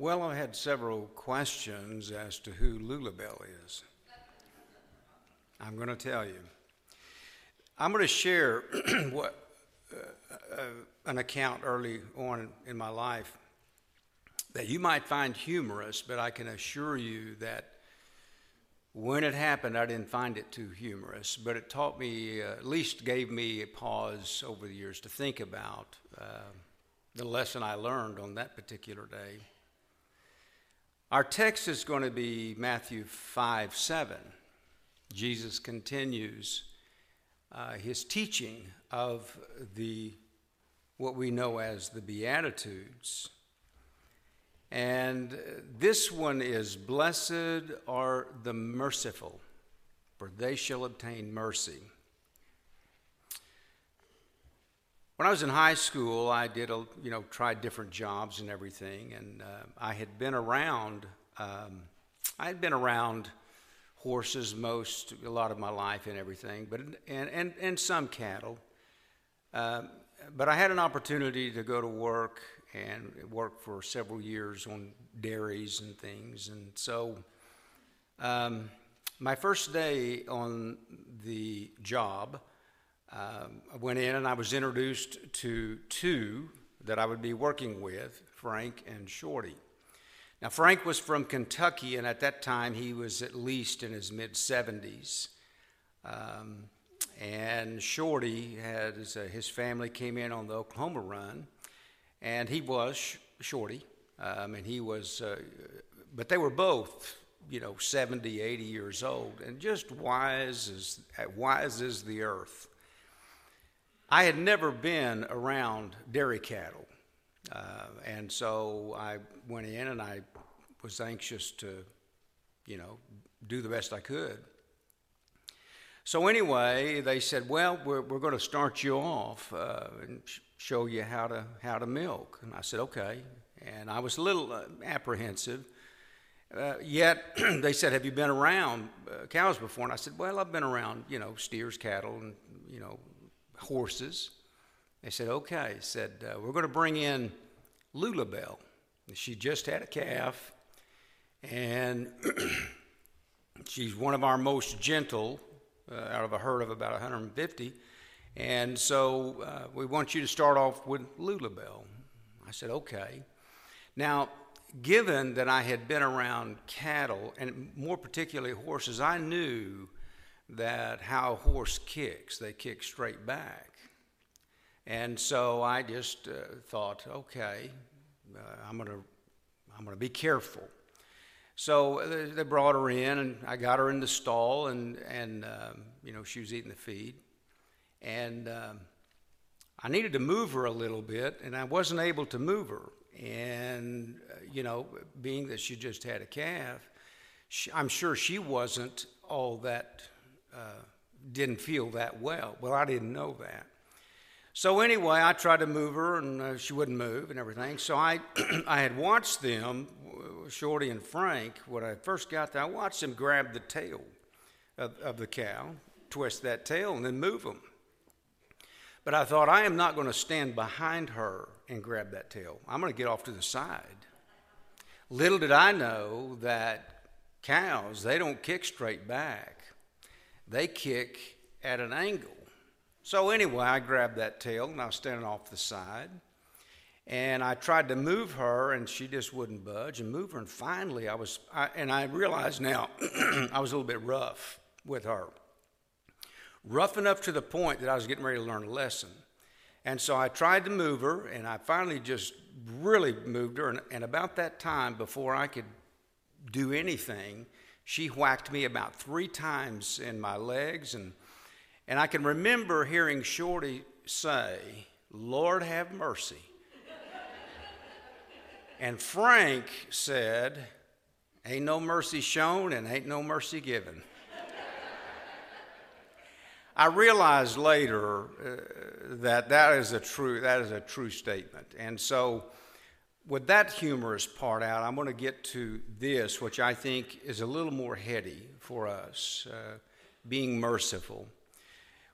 Well, I had several questions as to who Lula Bell is. I'm going to tell you. I'm going to share what uh, uh, an account early on in my life that you might find humorous, but I can assure you that when it happened, I didn't find it too humorous, but it taught me, uh, at least gave me a pause over the years to think about uh, the lesson I learned on that particular day. Our text is going to be Matthew 5 7. Jesus continues uh, his teaching of the what we know as the Beatitudes. And this one is Blessed are the merciful, for they shall obtain mercy. When I was in high school, I did, a, you know, tried different jobs and everything, and uh, I had been around, um, I had been around horses most, a lot of my life and everything, but, and, and, and some cattle. Uh, but I had an opportunity to go to work and work for several years on dairies and things. And so, um, my first day on the job, um, I went in and I was introduced to two that I would be working with, Frank and Shorty. Now, Frank was from Kentucky, and at that time he was at least in his mid 70s. Um, and Shorty had his, uh, his family came in on the Oklahoma run, and he was Shorty, um, and he was, uh, but they were both, you know, 70, 80 years old, and just wise as wise as the earth. I had never been around dairy cattle, uh, and so I went in and I was anxious to, you know, do the best I could. So anyway, they said, "Well, we're, we're going to start you off uh, and sh- show you how to how to milk." And I said, "Okay." And I was a little uh, apprehensive. Uh, yet they said, "Have you been around uh, cows before?" And I said, "Well, I've been around, you know, steers, cattle, and you know, horses." They said, "Okay." Said, uh, "We're going to bring in Lula Bell. She just had a calf, and she's one of our most gentle." uh, out of a herd of about 150. And so uh, we want you to start off with Lula Bell. I said, okay. Now, given that I had been around cattle, and more particularly horses, I knew that how a horse kicks, they kick straight back. And so I just uh, thought, okay, uh, I'm going to I'm going to be careful. So they brought her in, and I got her in the stall, and and um, you know she was eating the feed, and um, I needed to move her a little bit, and I wasn't able to move her. And uh, you know, being that she just had a calf, she, I'm sure she wasn't all that uh, didn't feel that well. Well, I didn't know that. So anyway, I tried to move her, and uh, she wouldn't move, and everything. So I I had watched them Shorty and Frank, when I first got there, I watched them grab the tail of, of the cow, twist that tail, and then move them. But I thought, I am not going to stand behind her and grab that tail. I'm going to get off to the side. Little did I know that cows, they don't kick straight back, they kick at an angle. So, anyway, I grabbed that tail and I was standing off the side. And I tried to move her, and she just wouldn't budge and move her. And finally, I was, I, and I realized now I was a little bit rough with her. Rough enough to the point that I was getting ready to learn a lesson. And so I tried to move her, and I finally just really moved her. And, and about that time, before I could do anything, she whacked me about three times in my legs. And, and I can remember hearing Shorty say, Lord have mercy. And Frank said, Ain't no mercy shown and ain't no mercy given. I realized later uh, that that is a true that is a true statement. And so with that humorous part out, I'm going to get to this, which I think is a little more heady for us, uh, being merciful.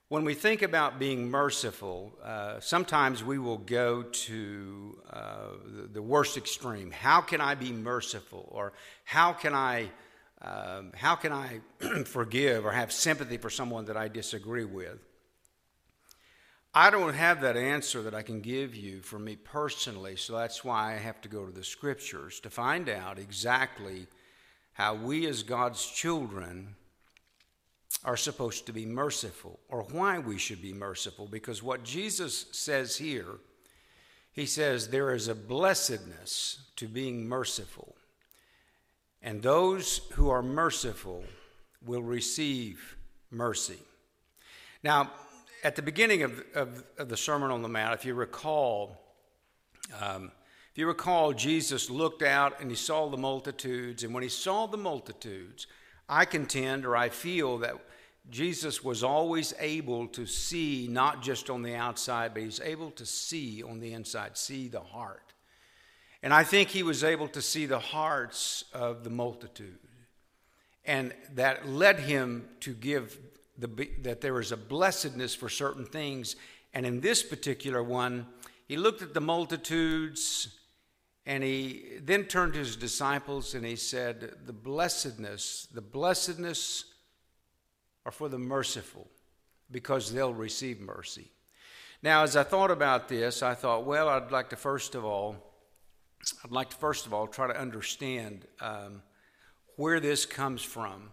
When we think about being merciful, uh, sometimes we will go to uh, the, worst extreme. How can I be merciful? Or how can I, um, how can I forgive or have sympathy for someone that I disagree with? I don't have that answer that I can give you for me personally, so that's why I have to go to the scriptures to find out exactly how we as God's children are supposed to be merciful or why we should be merciful. Because what Jesus says here, he says there is a blessedness to being merciful. And those who are merciful will receive mercy. Now, at the beginning of, of, of the Sermon on the Mount, if you recall, um, if you recall, Jesus looked out and he saw the multitudes. And when he saw the multitudes, I contend or I feel that Jesus was always able to see not just on the outside, but he's able to see on the inside, see the heart. And I think he was able to see the hearts of the multitude. And that led him to give the, that there is a blessedness for certain things. And in this particular one, he looked at the multitudes and he then turned to his disciples and he said, The blessedness, the blessedness are for the merciful because they'll receive mercy. Now, as I thought about this, I thought, well, I'd like to first of all, I'd like to first of all try to understand um, where this comes from.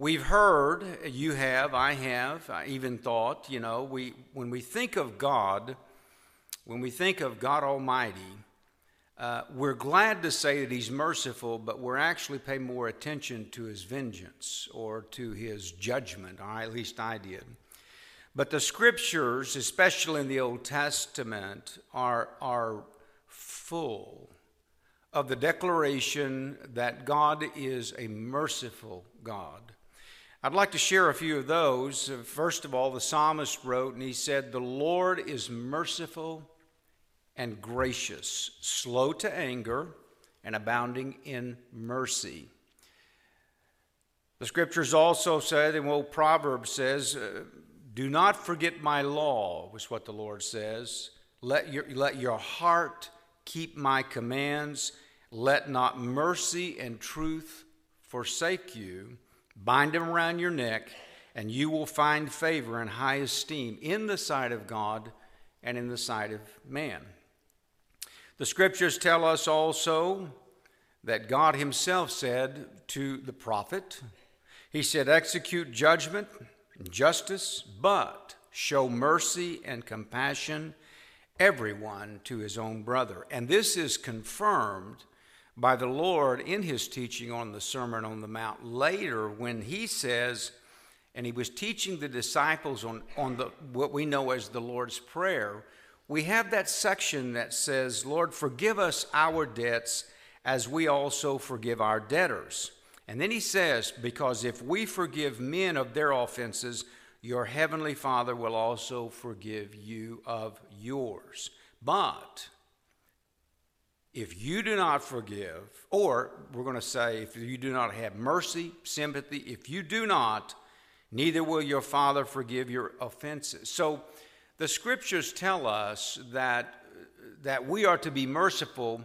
We've heard, you have, I have, I even thought, you know, we, when we think of God, when we think of God Almighty, uh, we're glad to say that he's merciful, but we're actually paying more attention to his vengeance or to his judgment, or at least I did. But the scriptures, especially in the Old Testament, are, are full of the declaration that God is a merciful God. I'd like to share a few of those. First of all, the psalmist wrote, and he said, The Lord is merciful and gracious, slow to anger, and abounding in mercy. The scriptures also said, and well, Proverbs says, uh, Do not forget my law, was what the Lord says. Let your, let your heart keep my commands. Let not mercy and truth forsake you. Bind them around your neck, and you will find favor and high esteem in the sight of God and in the sight of man. The scriptures tell us also that God Himself said to the prophet, He said, Execute judgment and justice, but show mercy and compassion everyone to his own brother. And this is confirmed by the Lord in his teaching on the Sermon on the Mount later when he says, and he was teaching the disciples on, on the, what we know as the Lord's Prayer we have that section that says, Lord, forgive us our debts as we also forgive our debtors. And then he says, Because if we forgive men of their offenses, your heavenly Father will also forgive you of yours. But if you do not forgive, or we're going to say, if you do not have mercy, sympathy, if you do not, neither will your Father forgive your offenses. So, the scriptures tell us that, that we are to be merciful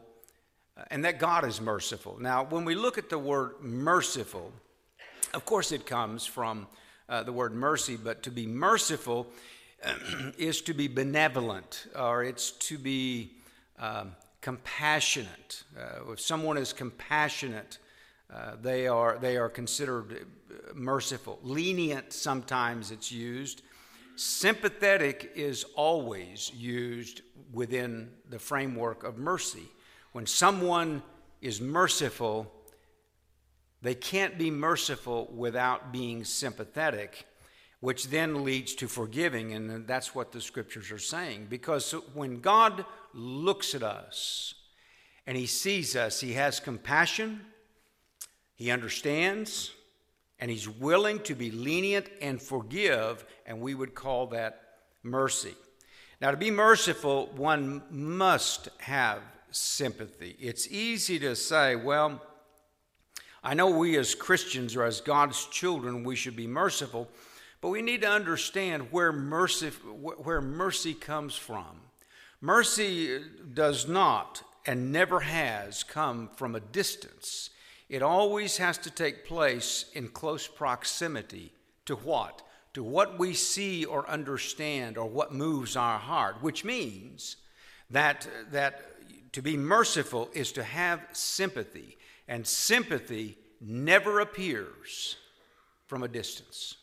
uh, and that God is merciful. Now, when we look at the word merciful, of course it comes from uh, the word mercy, but to be merciful is to be benevolent or it's to be um, compassionate. Uh, if someone is compassionate, uh, they, are, they are considered uh, merciful. Lenient, sometimes it's used. Sympathetic is always used within the framework of mercy. When someone is merciful, they can't be merciful without being sympathetic, which then leads to forgiving. And that's what the scriptures are saying. Because when God looks at us and he sees us, he has compassion, he understands, and he's willing to be lenient and forgive, and we would call that mercy. Now, to be merciful, one must have sympathy. It's easy to say, well, I know we as Christians or as God's children, we should be merciful, But we need to understand where mercy, where mercy comes from. Mercy does not and never has come from a distance. It always has to take place in close proximity to what? To what we see or understand or what moves our heart, which means that, that to be merciful is to have sympathy, and sympathy never appears from a distance.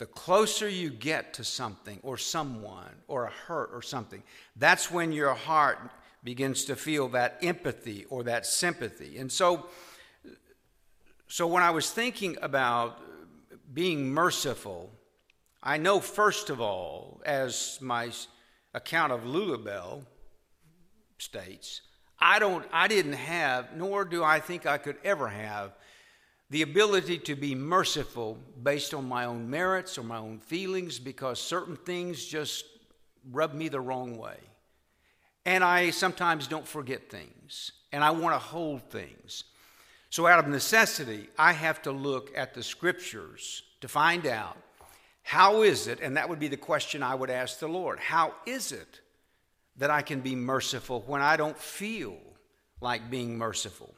The closer you get to something or someone or a hurt or something, that's when your heart begins to feel that empathy or that sympathy. And so, so when I was thinking about being merciful, I know first of all, as my account of Lula Bell states, I don't I didn't have, nor do I think I could ever have the ability to be merciful based on my own merits or my own feelings because certain things just rub me the wrong way. And I sometimes don't forget things, and I want to hold things. So, out of necessity, I have to look at the scriptures to find out how is it, and that would be the question I would ask the Lord how is it that I can be merciful when I don't feel like being merciful?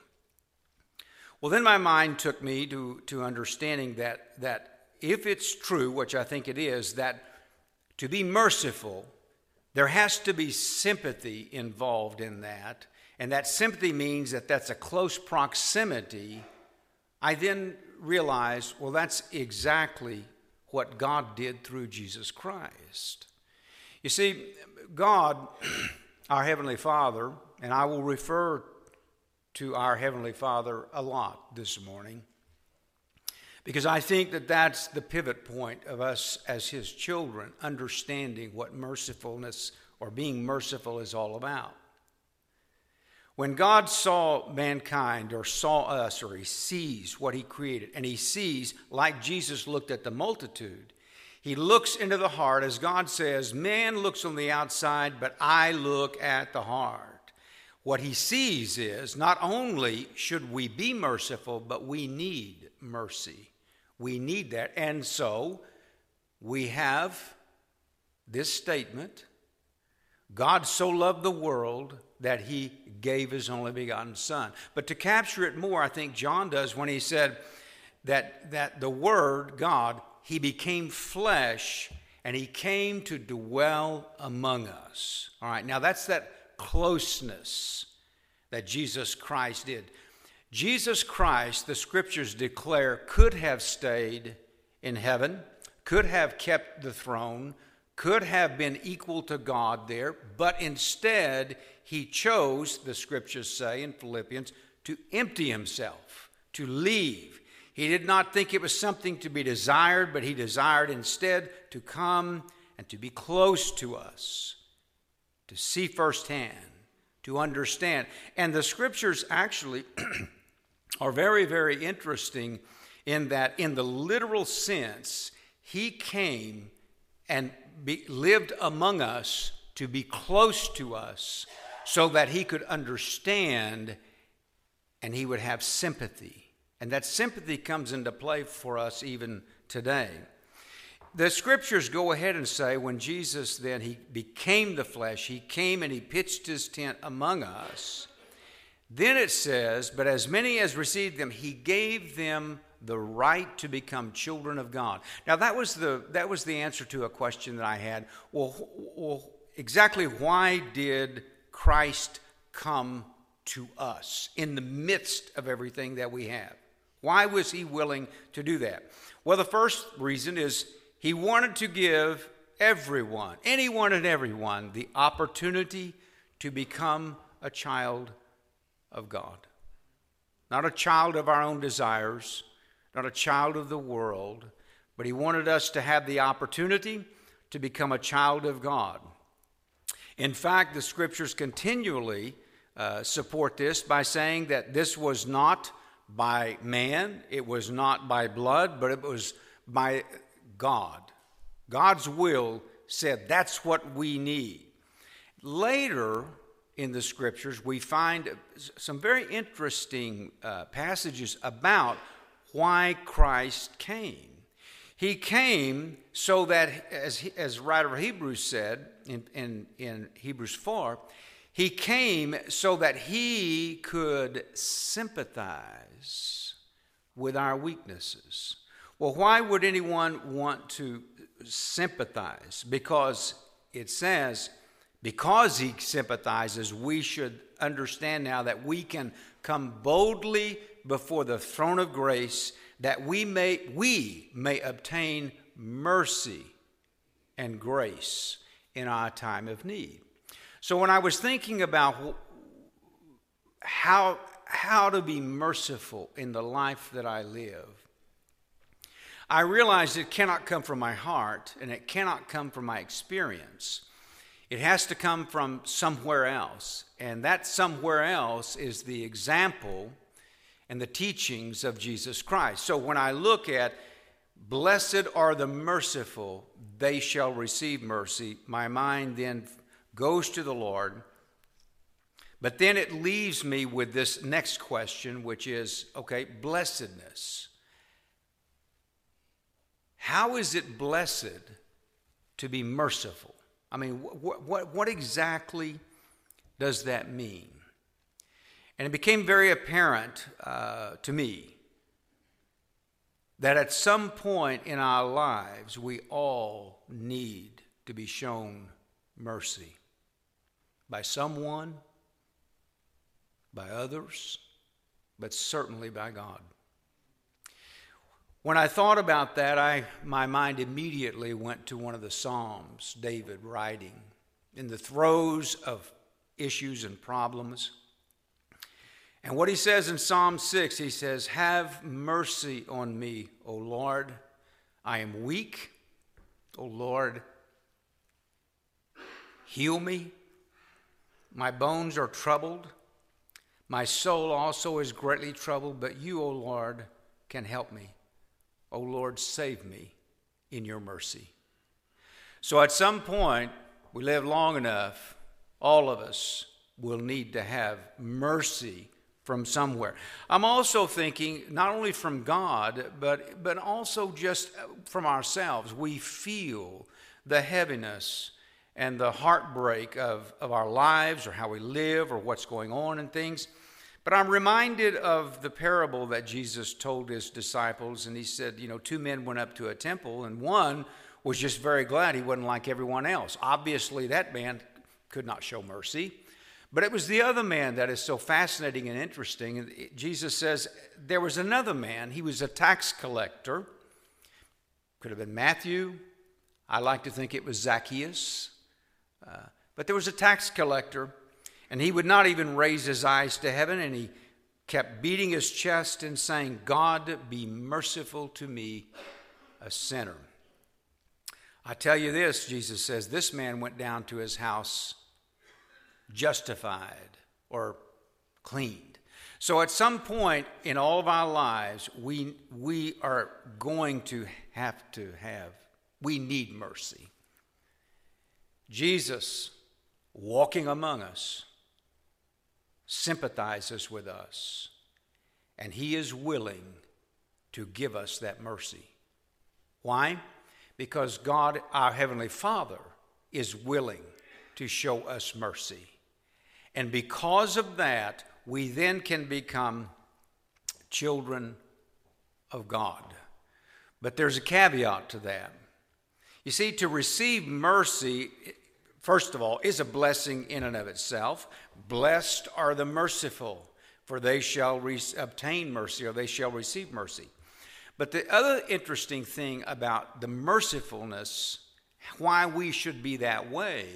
Well, then my mind took me to, to understanding that, that if it's true, which I think it is, that to be merciful, there has to be sympathy involved in that. And that sympathy means that that's a close proximity. I then realized, well, that's exactly what God did through Jesus Christ. You see, God, our Heavenly Father, and I will refer to our Heavenly Father a lot this morning because I think that that's the pivot point of us as His children, understanding what mercifulness or being merciful is all about. When God saw mankind or saw us or He sees what He created, and He sees, like Jesus looked at the multitude, He looks into the heart, as God says, Man looks on the outside, but I look at the heart. What he sees is not only should we be merciful, but we need mercy. We need that. And so we have this statement God so loved the world that he gave his only begotten Son. But to capture it more, I think John does when he said that, that the Word, God, he became flesh and he came to dwell among us. All right, now that's that closeness that Jesus Christ did. Jesus Christ, the scriptures declare, could have stayed in heaven, could have kept the throne, could have been equal to God there, but instead he chose, the scriptures say in Philippians, to empty himself, to leave. He did not think it was something to be desired, but he desired instead to come and to be close to us to see firsthand, to understand. And the scriptures actually are very, very interesting in that, in the literal sense, he came and be, lived among us to be close to us so that he could understand and he would have sympathy. And that sympathy comes into play for us even today the scriptures go ahead and say when Jesus then he became the flesh, he came and he pitched his tent among us. Then it says, but as many as received them, he gave them the right to become children of God. Now that was the that was the answer to a question that I had. Well, well exactly why did Christ come to us in the midst of everything that we have? Why was he willing to do that? Well, the first reason is he wanted to give everyone, anyone and everyone, the opportunity to become a child of God. Not a child of our own desires, not a child of the world, but He wanted us to have the opportunity to become a child of God. In fact, the scriptures continually uh, support this by saying that this was not by man, it was not by blood, but it was by God. God's will said that's what we need. Later in the scriptures, we find some very interesting uh, passages about why Christ came. He came so that, as, as writer of Hebrews said in, in, in Hebrews 4, he came so that he could sympathize with our weaknesses. Well, why would anyone want to sympathize? Because it says, because he sympathizes, we should understand now that we can come boldly before the throne of grace that we may we may obtain mercy and grace in our time of need. So when I was thinking about how how to be merciful in the life that I live, I realized it cannot come from my heart and it cannot come from my experience. It has to come from somewhere else. And that somewhere else is the example and the teachings of Jesus Christ. So when I look at blessed are the merciful, they shall receive mercy, my mind then goes to the Lord. But then it leaves me with this next question, which is okay, blessedness. How is it blessed to be merciful? I mean, what, what, what exactly does that mean? And it became very apparent uh, to me that at some point in our lives, we all need to be shown mercy by someone, by others, but certainly by God. When I thought about that, I, my mind immediately went to one of the Psalms, David writing in the throes of issues and problems. And what he says in Psalm 6, he says, Have mercy on me, O Lord. I am weak. O Lord, heal me. My bones are troubled. My soul also is greatly troubled, but you, O Lord, can help me. O Lord, save me in your mercy. So at some point, we live long enough, all of us will need to have mercy from somewhere. I'm also thinking not only from God, but, but also just uh, from ourselves. We feel the heaviness and the heartbreak of, of our lives or how we live or what's going on and things. But I'm reminded of the parable that Jesus told his disciples, and he said, You know, two men went up to a temple, and one was just very glad he wasn't like everyone else. Obviously, that man could not show mercy. But it was the other man that is so fascinating and interesting. Jesus says there was another man, he was a tax collector. Could have been Matthew. I like to think it was Zacchaeus. Uh, but there was a tax collector and he would not even raise his eyes to heaven, and he kept beating his chest and saying, God, be merciful to me, a sinner. I tell you this, Jesus says, this man went down to his house justified or cleaned. So at some point in all of our lives, we, we are going to have to have, we need mercy. Jesus walking among us sympathizes with us, and He is willing to give us that mercy. Why? Because God, our Heavenly Father, is willing to show us mercy. And because of that, we then can become children of God. But there's a caveat to that. You see, to receive mercy, first of all, is a blessing in and of itself. Blessed are the merciful, for they shall re- obtain mercy or they shall receive mercy. But the other interesting thing about the mercifulness, why we should be that way,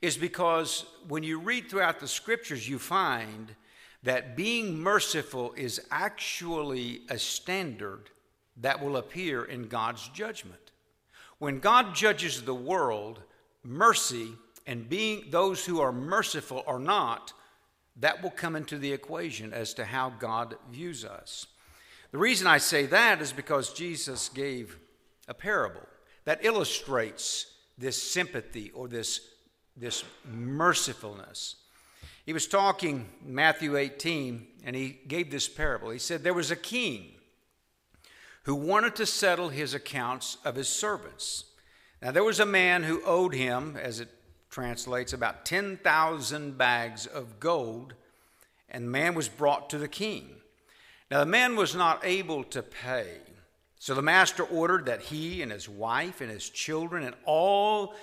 is because when you read throughout the scriptures, you find that being merciful is actually a standard that will appear in God's judgment. When God judges the world, mercy and being those who are merciful or not, that will come into the equation as to how God views us. The reason I say that is because Jesus gave a parable that illustrates this sympathy or this, this mercifulness. He was talking Matthew 18 and he gave this parable. He said there was a king who wanted to settle his accounts of his servants. Now, there was a man who owed him, as it translates, about 10,000 bags of gold, and the man was brought to the king. Now, the man was not able to pay. So the master ordered that he and his wife and his children and all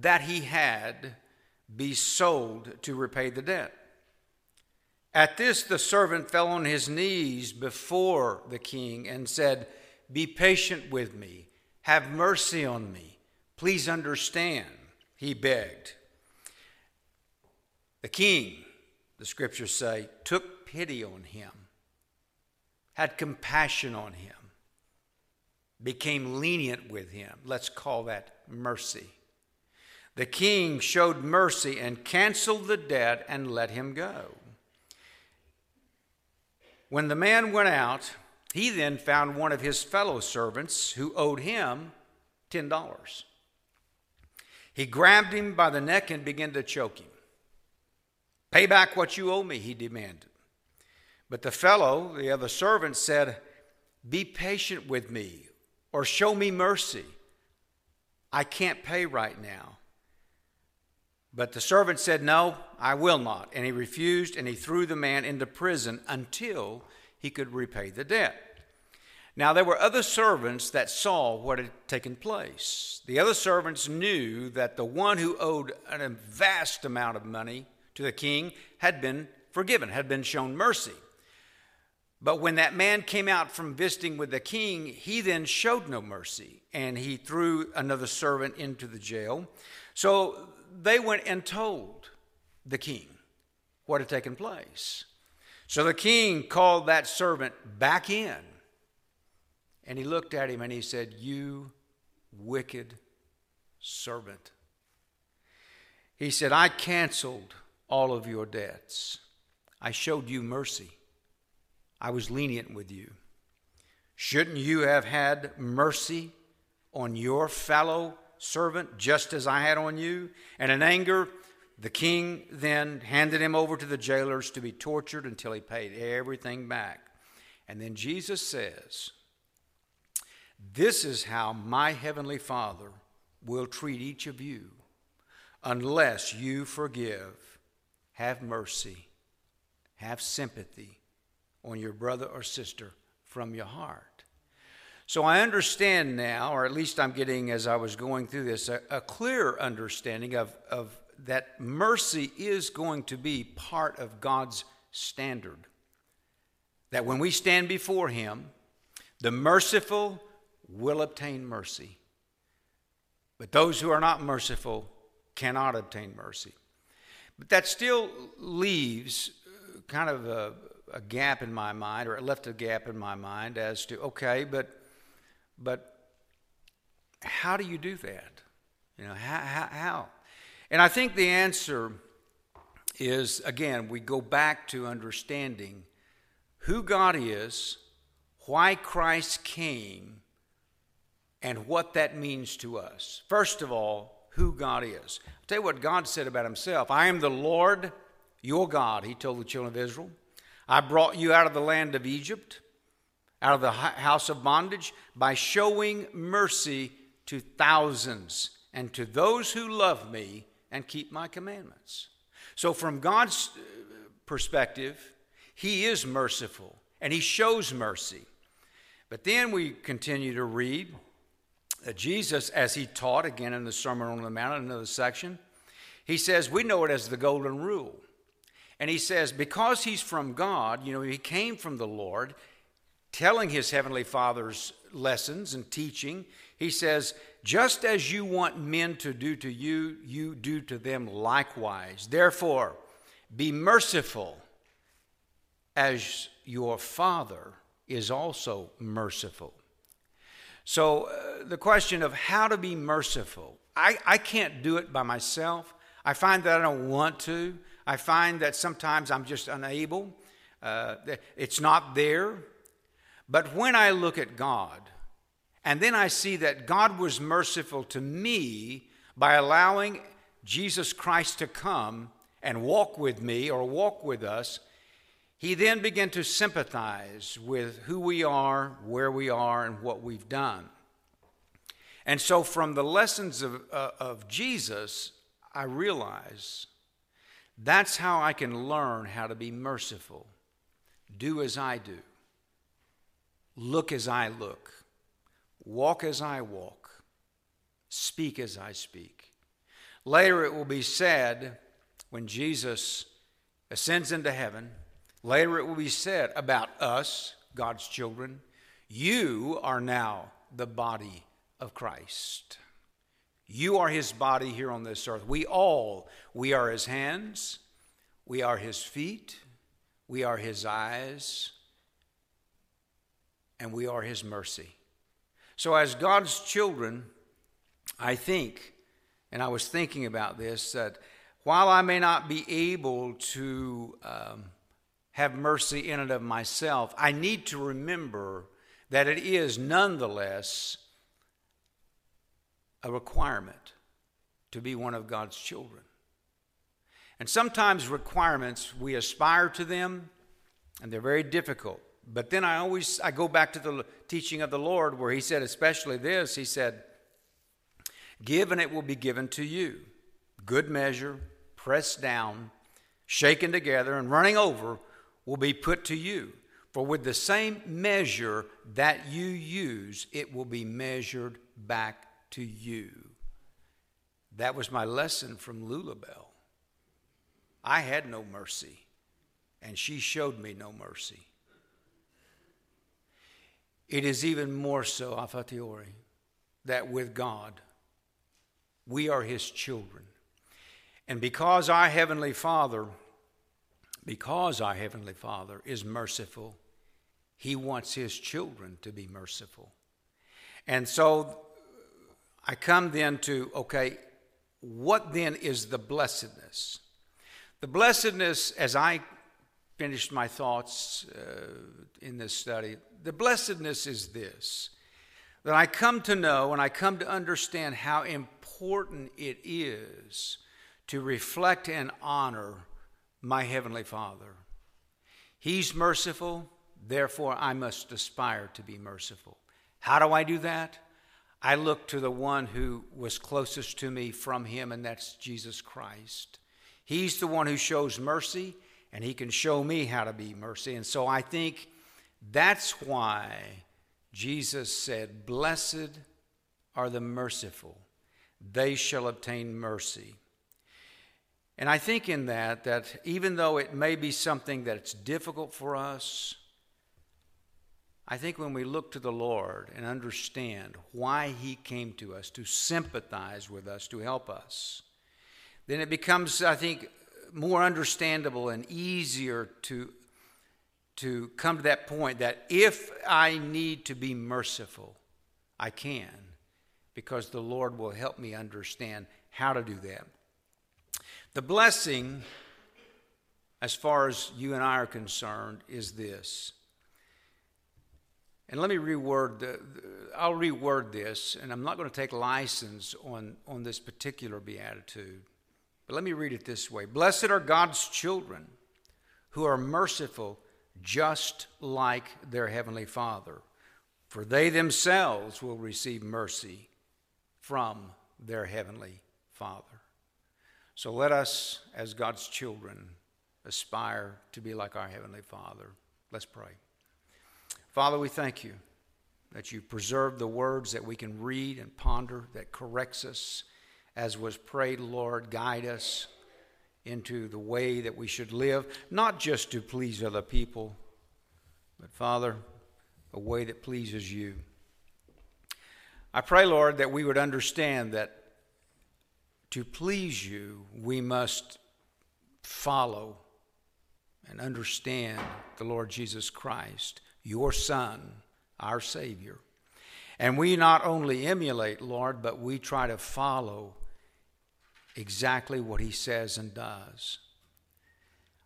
that he had be sold to repay the debt. At this, the servant fell on his knees before the king and said, Be patient with me, have mercy on me, please understand, he begged. The king, the scriptures say, took pity on him, had compassion on him, became lenient with him. Let's call that mercy. The king showed mercy and canceled the debt and let him go. When the man went out, he then found one of his fellow servants who owed him $10. He grabbed him by the neck and began to choke him. Pay back what you owe me, he demanded. But the fellow, the other servant, said, Be patient with me or show me mercy. I can't pay right now. But the servant said, No, I will not. And he refused, and he threw the man into prison until he could repay the debt. Now, there were other servants that saw what had taken place. The other servants knew that the one who owed a vast amount of money to the king had been forgiven, had been shown mercy. But when that man came out from visiting with the king, he then showed no mercy, and he threw another servant into the jail. So they went and told the king what had taken place. So the king called that servant back in, and he looked at him and he said, You wicked servant. He said, I canceled all of your debts. I showed you mercy. I was lenient with you. Shouldn't you have had mercy on your fellow servant just as I had on you? And in anger, the king then handed him over to the jailers to be tortured until he paid everything back. And then Jesus says, This is how my heavenly Father will treat each of you unless you forgive, have mercy, have sympathy on your brother or sister from your heart. So I understand now, or at least I'm getting as I was going through this, a, a clear understanding of, of that mercy is going to be part of God's standard. That when we stand before Him, the merciful will obtain mercy. But those who are not merciful cannot obtain mercy. But that still leaves uh, kind of a, a gap in my mind, or it left a gap in my mind as to, okay, but but how do you do that? You know, how, how, how? And I think the answer is again, we go back to understanding who God is, why Christ came, and what that means to us. First of all, who God is. I'll tell you what God said about himself I am the Lord your God, he told the children of Israel. I brought you out of the land of Egypt out of the house of bondage by showing mercy to thousands and to those who love me and keep my commandments. So, from God's uh, perspective, He is merciful and He shows mercy. But then we continue to read Uh, Jesus, as He taught again in the Sermon on the Mount, another section, He says, We know it as the Golden Rule. And He says, because He's from God, you know, He came from the Lord, telling his heavenly father's lessons and teaching, he says, Just as you want men to do to you, you do to them likewise. Therefore, be merciful as your Father is also merciful. So, uh, the question of how to be merciful, I, I can't do it by myself. I find that I don't want to. I find that sometimes I'm just unable. Uh, it's not there. But when I look at God, and then I see that God was merciful to me by allowing Jesus Christ to come and walk with me or walk with us, He he then began to sympathize with who we are, where we are, and what we've done. And so, from the lessons of, uh, of Jesus, I realize that's how I can learn how to be merciful. Do as I do, look as I look, walk as I walk, speak as I speak. Later, it will be said when Jesus ascends into heaven, later it will be said about us, God's children, you are now the body of Christ. You are his body here on this earth. We all, we are his hands, we are his feet, we are his eyes, and we are his mercy. So, as God's children, I think, and I was thinking about this, that while I may not be able to um, have mercy in and of myself, I need to remember that it is nonetheless a requirement to be one of God's children. And sometimes requirements, we aspire to them, and they're very difficult. But then I always I go back to the teaching of the Lord where he said especially this, he said, "Give and it will be given to you. Good measure, pressed down, shaken together and running over will be put to you. For with the same measure that you use, it will be measured back to you. That was my lesson from Lula Bell. I had no mercy, and she showed me no mercy. It is even more so, a fortiori, that with God, we are His children. And because our Heavenly Father, because our Heavenly Father is merciful, He wants His children to be merciful. And so I come then to, okay, what then is the blessedness? The blessedness, as I finished my thoughts uh, in this study, the blessedness is this that I come to know and I come to understand how important it is to reflect and honor my Heavenly Father. He's merciful, therefore I must aspire to be merciful. How do I do that? I look to the one who was closest to me from him, and that's Jesus Christ. He's the one who shows mercy, and he can show me how to be mercy. And so I think that's why Jesus said, Blessed are the merciful, they shall obtain mercy. And I think in that, that even though it may be something that's difficult for us, I think when we look to the Lord and understand why He came to us, to sympathize with us, to help us, then it becomes, I think, more understandable and easier to, to come to that point that if I need to be merciful, I can, because the Lord will help me understand how to do that. The blessing, as far as you and I are concerned, is this and let me reword the, I'll reword this, and I'm not going to take license on, on this particular beatitude. But let me read it this way Blessed are God's children who are merciful, just like their heavenly Father, for they themselves will receive mercy from their heavenly Father. So let us, as God's children, aspire to be like our heavenly Father. Let's pray. Father, we thank you that you preserve the words that we can read and ponder, that corrects us as was prayed, Lord. Guide us into the way that we should live, not just to please other people, but, Father, a way that pleases you. I pray, Lord, that we would understand that to please you, we must follow and understand the Lord Jesus Christ your Son, our Savior. And we not only emulate, Lord, but we try to follow exactly what He says and does.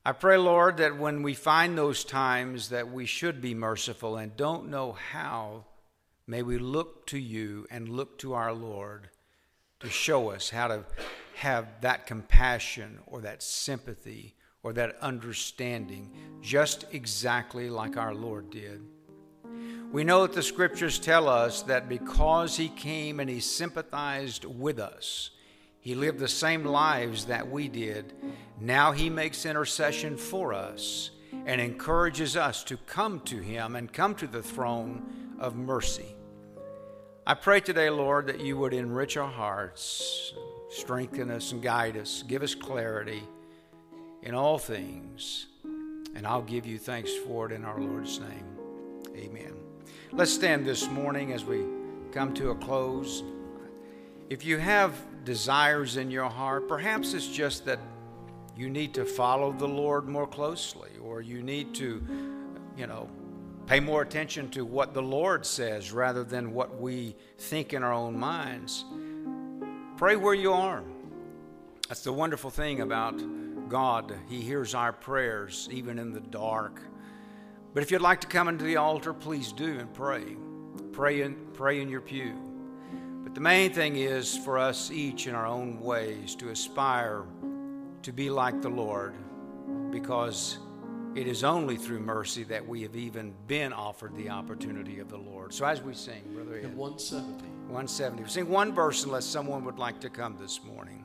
I pray, Lord, that when we find those times that we should be merciful and don't know how, may we look to you and look to our Lord to show us how to have that compassion or that sympathy or that understanding, just exactly like our Lord did. We know that the scriptures tell us that because He came and He sympathized with us, He lived the same lives that we did, now He makes intercession for us and encourages us to come to Him and come to the throne of mercy. I pray today, Lord, that you would enrich our hearts, strengthen us, and guide us, give us clarity in all things. And I'll give you thanks for it in our Lord's name. Amen. Let's stand this morning as we come to a close. If you have desires in your heart, perhaps it's just that you need to follow the Lord more closely, or you need to, you know, pay more attention to what the Lord says rather than what we think in our own minds. Pray where you are. That's the wonderful thing about God. He hears our prayers even in the dark. But if you'd like to come into the altar, please do and pray. Pray in, pray in your pew. But the main thing is for us each in our own ways to aspire to be like the Lord because it is only through mercy that we have even been offered the opportunity of the Lord. So as we sing, Brother Ed, 170. 170. We Sing one verse unless someone would like to come this morning.